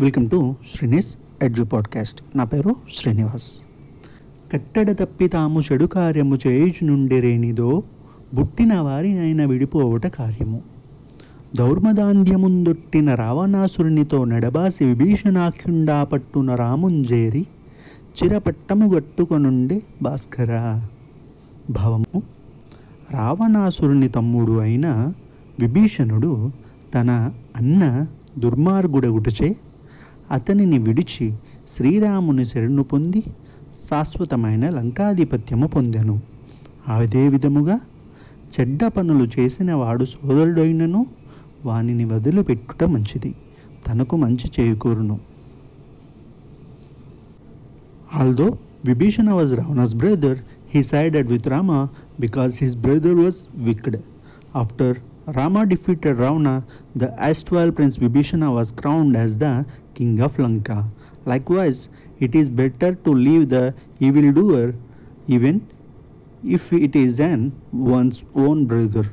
Welcome to Srini's edu podcast. నా పేరు శ్రీనివాస్. కట్టడ తప్పి తాము చెడు కార్యము చేయుచు నుండి రేనిదో బుట్టిన వారి ఆయన విడిపోవట కార్యము. దౌర్మదాంధ్యముందొట్టిన రావణాసురునితో నడబాసి విభీషణాఖ్యుండా పట్టున రాముంజేరి చిరపట్టము గట్టుకొనుండే భాస్కర. భావము. రావణాసురుని తమ్ముడు అయిన విభీషణుడు తన అన్న దుర్మార్గుడగుటచే అతనిని విడిచి శ్రీరాముని శరణు పొంది శాశ్వతమైన లంకాధిపత్యము పొందెను. అదే విధముగా చెడ్డ పనులు చేసిన వాడు సోదరుడైనను వానిని వదిలిపెట్టుట మంచిది. తనకు మంచి చేయకూరును. Although Vibhishana was Ravana's brother he sided with Rama because his brother was wicked after Rama defeated Ravana, the erstwhile prince Vibhishana was crowned as the king of Lanka. Likewise, it is better to leave the evildoer even if it is an one's own brother.